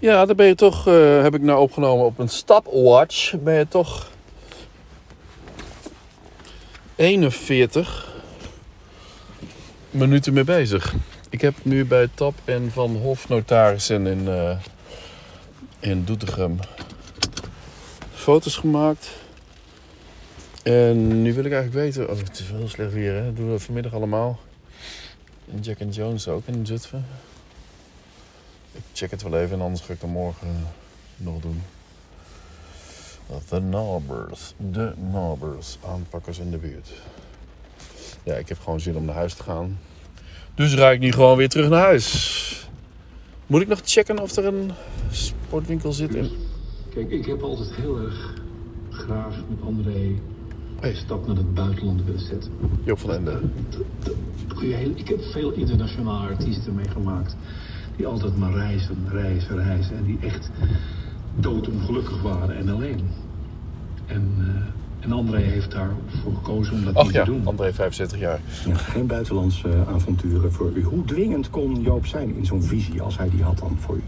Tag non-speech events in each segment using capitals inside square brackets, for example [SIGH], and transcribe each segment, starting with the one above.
Ja, dan ben je toch, eh, heb ik nou opgenomen op een stopwatch, ben je toch 41 minuten mee bezig. Ik heb nu bij Tap en Van Hof Notarissen in, eh, in Doetinchem foto's gemaakt. En nu wil ik eigenlijk weten, oh het is wel heel slecht weer hè, dat doen we vanmiddag allemaal. En Jack and Jones ook in Zutphen. Check het wel even en anders ga ik het morgen nog doen. The Nobbers. De Nobbers. Aanpakkers in de buurt. Ja, ik heb gewoon zin om naar huis te gaan. Dus rijd ik nu gewoon weer terug naar huis. Moet ik nog checken of er een sportwinkel zit in... Kijk, ik heb altijd heel erg graag met André Hey. een stap naar het buitenland willen zetten. Joop van Ende. Ik heb veel internationale artiesten meegemaakt. Die altijd maar reizen, reizen, reizen. En die echt doodongelukkig waren en alleen. En, eh, en André heeft daarvoor gekozen om dat Ach niet ja, te doen. André 75 jaar. Ja, geen buitenlandse avonturen voor u. Hoe dwingend kon Joop zijn in zo'n visie als hij die had dan voor u?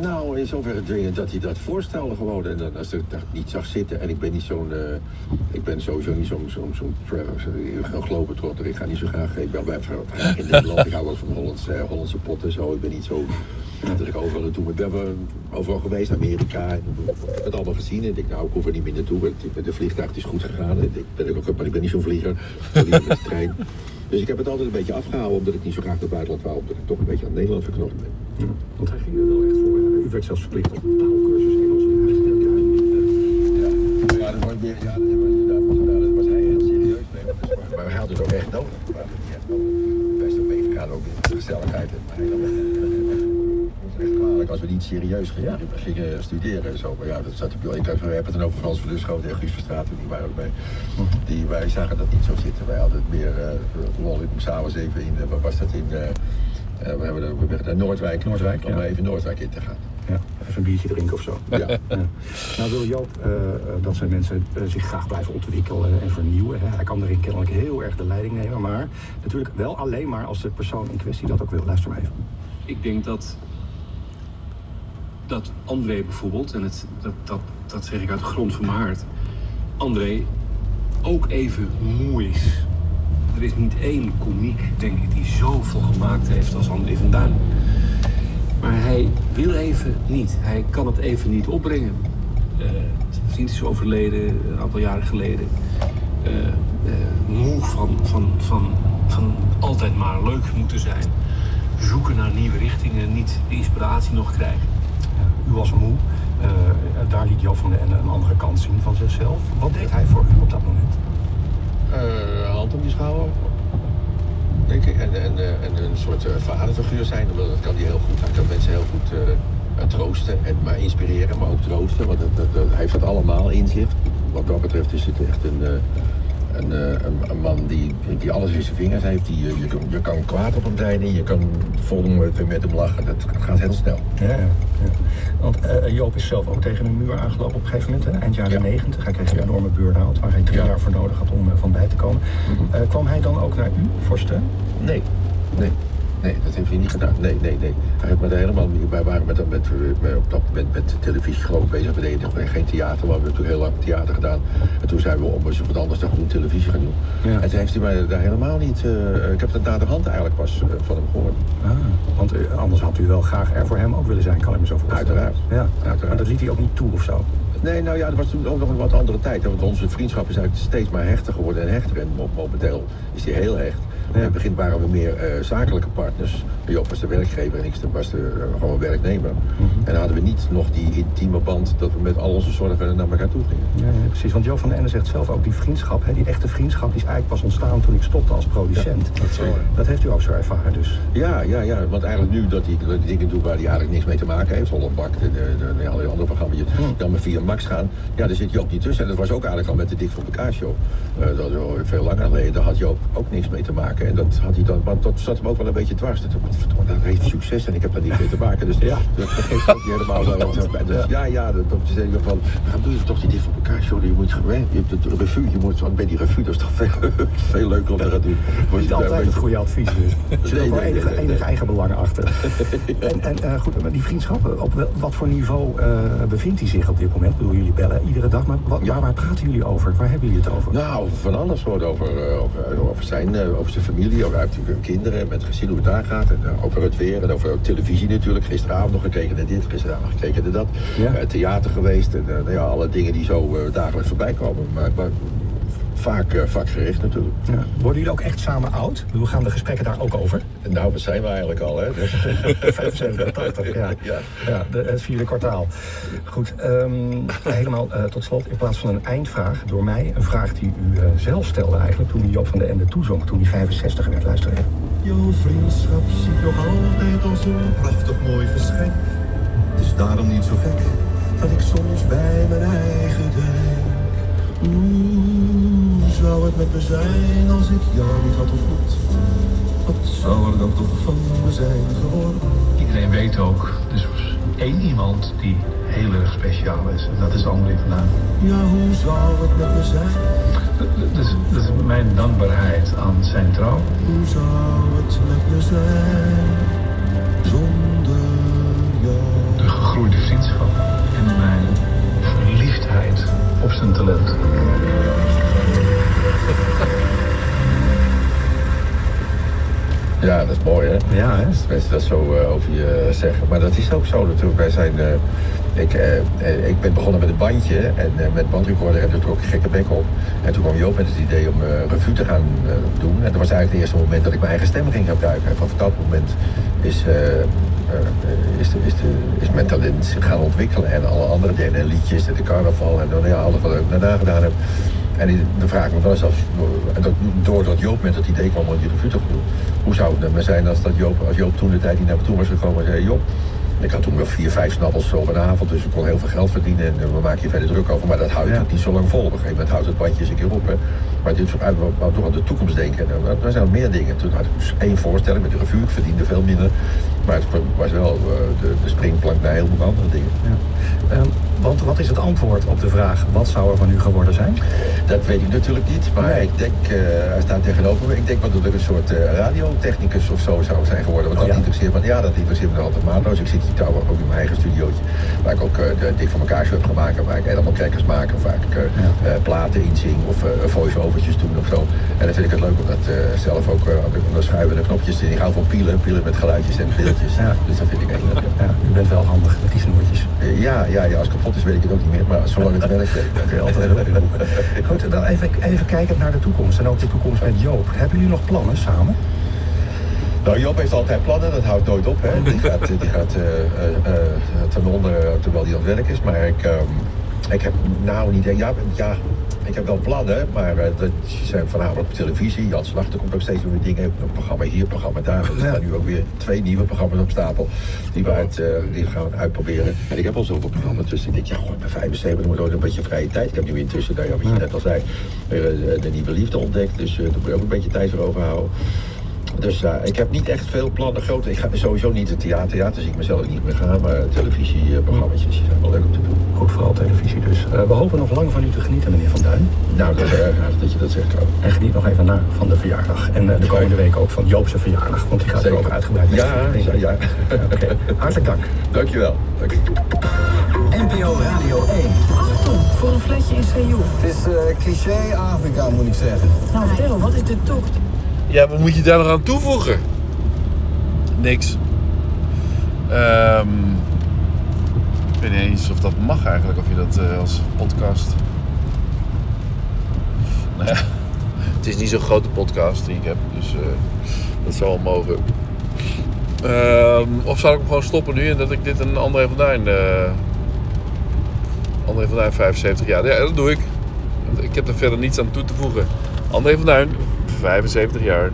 Nou, in zoverre dwingend dat hij dat voorstelde gewoon. En dan, als ik niet zag zitten. En ik ben niet zo'n... eh, ik ben sowieso niet zo'n zo'n zo'n zo'n globetrotter. Ik ga niet zo graag... Ik ben bij in Nederland. Ik hou wel van Hollandse, eh, Hollandse potten zo. Ik ben niet zo... Dat ik overal naartoe ben. Ik ben overal geweest, Amerika. Ik heb het allemaal gezien. En ik denk, nou, ik hoef er niet meer naartoe. ik- De vliegtuig is goed gegaan. Ik ben ook, maar ik ben niet zo'n vlieger. Met de trein. Dus ik heb het altijd een beetje afgehouden. Omdat ik niet zo graag naar het buitenland wou. Omdat ik toch een beetje aan Nederland verknocht ben. Ja, hij ging U werd zelfs verplicht op een taalkursus Engels. Ja, dat was, weer- ja, dat was inderdaad was, gedaan. Daar was hij heel serieus mee. Maar, dat is maar hij had het ook echt nodig. We hadden het echt nodig. Best ook in de gezelligheid. Hij het was echt kwalijk als we niet serieus gingen, gingen studeren en zo. Maar ja, dat zat op Ik heb het dan over Frans Verluschoten en Guus Verstraeten, die waren ook bij. Die, wij zagen dat niet zo zitten. Wij hadden het meer uh, lol. Moest s'avonds even in, uh, waar was dat in... Uh, we hebben er, we hebben naar Noordwijk, Noordwijk, om ja. even Noordwijk in te gaan. Ja, even een biertje drinken of zo. Ja. Ja. Nou wil Joop eh, eh, dat zijn mensen eh, zich graag blijven ontwikkelen en vernieuwen. Hè. Hij kan erin kennelijk heel erg de leiding nemen, maar natuurlijk wel alleen maar als de persoon in kwestie dat ook wil. Luister maar even. Ik denk dat, dat André bijvoorbeeld, en het, dat, dat, dat zeg ik uit de grond van mijn hart, André ook even moe is. Er is niet één komiek, denk ik, die zoveel gemaakt heeft als André van Duin. Maar hij wil even niet. Hij kan het even niet opbrengen. Eh, zijn vriend is overleden een aantal jaren geleden. Eh, eh, moe van, van, van, van altijd maar leuk moeten zijn. Zoeken naar nieuwe richtingen, niet de inspiratie nog krijgen. U was moe. Eh, daar liet Joop van den Ende een andere kant zien van zichzelf. Wat deed hij voor u op dat moment? Uh, hand om je schouder. Ik. En, en, en een soort uh, vaderfiguur zijn. Dat kan hij heel goed. Hij kan mensen heel goed uh, troosten. En maar inspireren, maar ook troosten. Want het, hij heeft dat allemaal in zich. Wat dat betreft is het echt een, een, een, een, man die, die alles in zijn vingers heeft. Die, je, kan, je kan kwaad op hem zijn en je kan vol met, met hem lachen. Dat gaat heel snel. Ja, ja. ja. Want uh, Joop is zelf ook tegen een muur aangelopen op een gegeven moment, hè? eind jaren ja. 90. Hij kreeg een enorme burn-out waar hij drie ja. jaar voor nodig had om uh, van bij te komen. Mm -hmm. uh, kwam hij dan ook naar u voor steun? Nee, nee. Nee, dat heeft hij niet gedaan. Nee, nee, nee. Hij heeft met helemaal, wij waren met, met, met, op dat moment met televisie geloof ik bezig. We deden geen theater, maar we hebben toen heel lang theater gedaan. En toen zijn we om eens wat anders te doen, televisie gaan doen. Ja. En toen heeft hij mij daar helemaal niet... Uh, ik heb dat na de hand eigenlijk pas uh, van hem gehoord. Ah, want uh, anders had u wel graag er voor hem ook willen zijn, kan ik me zo voorstellen. Uiteraard. Ja, Uiteraard. maar dat liet hij ook niet toe of zo? Nee, nou ja, dat was toen ook nog een wat andere tijd. Want onze vriendschap is eigenlijk steeds maar hechter geworden en hechter. En momenteel is die heel hecht. Ja. In het begin waren we meer uh, zakelijke partners. Joop was de werkgever en ik was de, uh, gewoon werknemer. Mm -hmm. En dan hadden we niet nog die intieme band dat we met al onze zorgen naar elkaar toe gingen. Ja, ja, precies. Want Joop van den Ende zegt zelf ook, die vriendschap, hè, die echte vriendschap, die is eigenlijk pas ontstaan toen ik stopte als producent. Ja, dat, zo, dat, heeft u ook zo ervaren dus? Ja, ja, ja. Want eigenlijk nu dat hij die dingen doet waar hij eigenlijk niks mee te maken heeft, Holland Bak, de, de, alle andere programma's, die mm. dan maar via Max gaan, ja, daar zit Joop niet tussen. En dat was ook eigenlijk al met de Dik voor elkaar show. Uh, dat veel langer geleden, daar had Joop ook niks mee te maken. Maken. En dat had hij dan, want dat zat hem ook wel een beetje dwars. Dat, heeft succes en ik heb daar niet mee te maken. Dus Ja. dat geeft ook niet helemaal wel wat bij. Dus ja, ja, dat, dat is in ieder geval, waarom doe je toch niet dit voor elkaar, Jordi? Je moet gewoon, je hebt de revue, je moet, want bij die revue, dat is toch veel, [LAUGHS] veel leuker om te gaan doen. Niet altijd het goede advies dus. [LAUGHS] Er zit Nee, nee, enige, nee, nee, enige eigen belang achter. [LAUGHS] En, en eh, goed, maar die vriendschappen, op wel- wat voor niveau eh, bevindt hij zich op dit moment? Ik bedoel, jullie bellen iedere dag, maar wat, Ja. waar, waar praten jullie over? Waar hebben jullie het over? Nou, van alles hoor. Over, eh, over, over, zijn, over zijn familie, hij heeft natuurlijk kinderen, met het gezin hoe het daar gaat. En eh, over het weer en over televisie natuurlijk. Gisteravond nog gekeken naar dit, gisteravond nog gekeken naar dat. Ja. Eh, theater geweest en eh, nou ja, alle dingen die zo dagelijks voorbij komen. Maar, maar vaak eh, vakgericht natuurlijk. Ja. Worden jullie ook echt samen oud? Bedoel, gaan de gesprekken daar ook over? Nou, dat zijn we eigenlijk al, hè. Dus, 75, 80, ja. [LAUGHS] Ja. ja de, het vierde kwartaal. Goed, ehm, helemaal eh, tot slot, in plaats van een eindvraag door mij, een vraag die u eh, zelf stelde eigenlijk toen u Job van de Ende toezong, toen hij 65 werd. Luister even. Jouw vriendschap ziet nog altijd als een prachtig mooi verschijnt. Het is daarom niet zo gek dat ik soms bij mijn eigen denk. Zou het met me zijn als ik jou niet had ontmoet? Wat zou er dan toch van me zijn geworden? Iedereen weet ook, er is één iemand die heel erg speciaal is. En dat is André Duin. Ja, hoe zou het met me zijn? Dat is, dat is mijn dankbaarheid aan zijn trouw. Hoe zou het met me zijn zonder jou? De gegroeide vriendschap. En mijn verliefdheid op zijn talent. [LAUGHS] Ja, dat is mooi, hè? Ja, hè? Mensen dat zo eh, over je zeggen. Maar dat is ook zo natuurlijk. Wij zijn, eh, ik, eh, eh, ik ben begonnen met een bandje en eh, met bandrecorder en toen trok ik gekke bek op. En toen kwam Joop met het idee om eh revue te gaan eh, doen. En dat was eigenlijk het eerste moment dat ik mijn eigen stem ging gebruiken. En vanaf dat moment is, eh, eh, is, de, is, de, is mijn talent zich gaan ontwikkelen. En alle andere dingen, en liedjes en de carnaval en nou ja, alles wat ik daarna gedaan heb. En die- dan vraag me wel eens af, dat, doordat Joop met het idee kwam om die revue te doen, hoe zou het me zijn als, dat Joop, als Joop toen de tijd die naar me toe was gekomen en zei, Joop, ik had toen wel vier, vijf snabbels op een avond, dus ik kon heel veel geld verdienen en eh, we maken je verder druk over, maar dat houdt Ja. niet zo lang vol. Op een gegeven moment houdt het bandje eens een keer op. Hè. Maar dit soort uit, we toch aan de toekomst denken. En dan, dan zijn er meer dingen. Toen had ik dus één voorstelling met de revue, ik verdiende veel minder. Maar het was wel eh, de, de springplank naar heel veel andere dingen. Ja. Ehm, want wat is het antwoord op de vraag, wat zou er van u geworden zijn? Dat weet ik natuurlijk niet, maar Nee. ik denk, eh, hij staat tegenover me. Ik denk dat ik een soort eh, radiotechnicus of zo zou zijn geworden. Want Oh, dat ja? interesseert me, ja, dat interesseert me altijd maatloos. Ik zit hier trouwens ook in mijn eigen studiootje, waar ik ook de dik van elkaar heb gemaakt. en Waar ik helemaal crackers maak, of waar ik eh, platen inzing of voice-overtjes doen of zo. En dan vind ik het leuk om dat zelf ook de schuiven en de knopjes te Ik hou van pielen, pielen met geluidjes en beeldjes. Ja. Dus dat vind ik heel leuk. Ja, u bent wel handig met die snoertjes. Ja, ja, ja, als is weet ik het ook niet meer, maar zolang het werkt, Dat kun je altijd heel goed dan even, even kijken naar de toekomst en ook de toekomst met Joop. Hebben jullie nog plannen samen? Nou, Job heeft altijd plannen, dat houdt nooit op. Hè. Die gaat, die gaat eh, eh, eh, ten onder terwijl hij aan het werk is. Maar ik, ehm, ik heb nou niet... Ja, ja, ik heb wel plannen, maar eh, dat zijn voornamelijk op televisie. Jan Slachter komt ook steeds weer dingen. Een programma hier, een programma daar. Er staan nu ook weer twee nieuwe programma's op stapel. Die we, uit, eh, die gaan we uitproberen. En ik heb al zoveel programma's, dus ik denk, ja, goh, ik ben 75, moet ook een beetje vrije tijd. Ik heb nu intussen, nou ja, wat je net al zei, weer eh, de nieuwe liefde ontdekt. Dus daar moet je ook een beetje tijd voor overhouden. Dus ik heb niet echt veel plannen groot. Ik ga sowieso niet het theater. Theater zie ik mezelf niet meer gaan. Maar televisieprogramma's zijn wel leuk om te doen. Vooral televisie dus. Eh, we hopen nog lang van u te genieten, meneer Van Duin. Nou, dat is erg aardig dat je dat zegt. Carlo. En geniet nog even na van de verjaardag. En eh, de komende week ook van Joopse verjaardag, want die gaat er ook uitgebreid Ja, ja, hartelijk dank. Dankjewel. Dank je. NPO Radio 1. Achtung, voor een flesje in Sejoe. Het is eh, cliché Afrika, moet ik zeggen. Nou vertel, wat is de tocht? Ja, wat moet je daar nog aan toevoegen? Niks. Ehm, ik weet niet eens of dat mag eigenlijk, of je dat eh, als podcast. Nou ja, [LAUGHS] het is niet zo'n grote podcast die ik heb, dus eh, dat zal wel mogen. Ehm, of zal ik hem gewoon stoppen nu en dat ik dit een André van Duin. eh André van Duin 75 jaar. Ja, dat doe ik. Ik heb er verder niets aan toe te voegen. André van Duin, 75 jaar.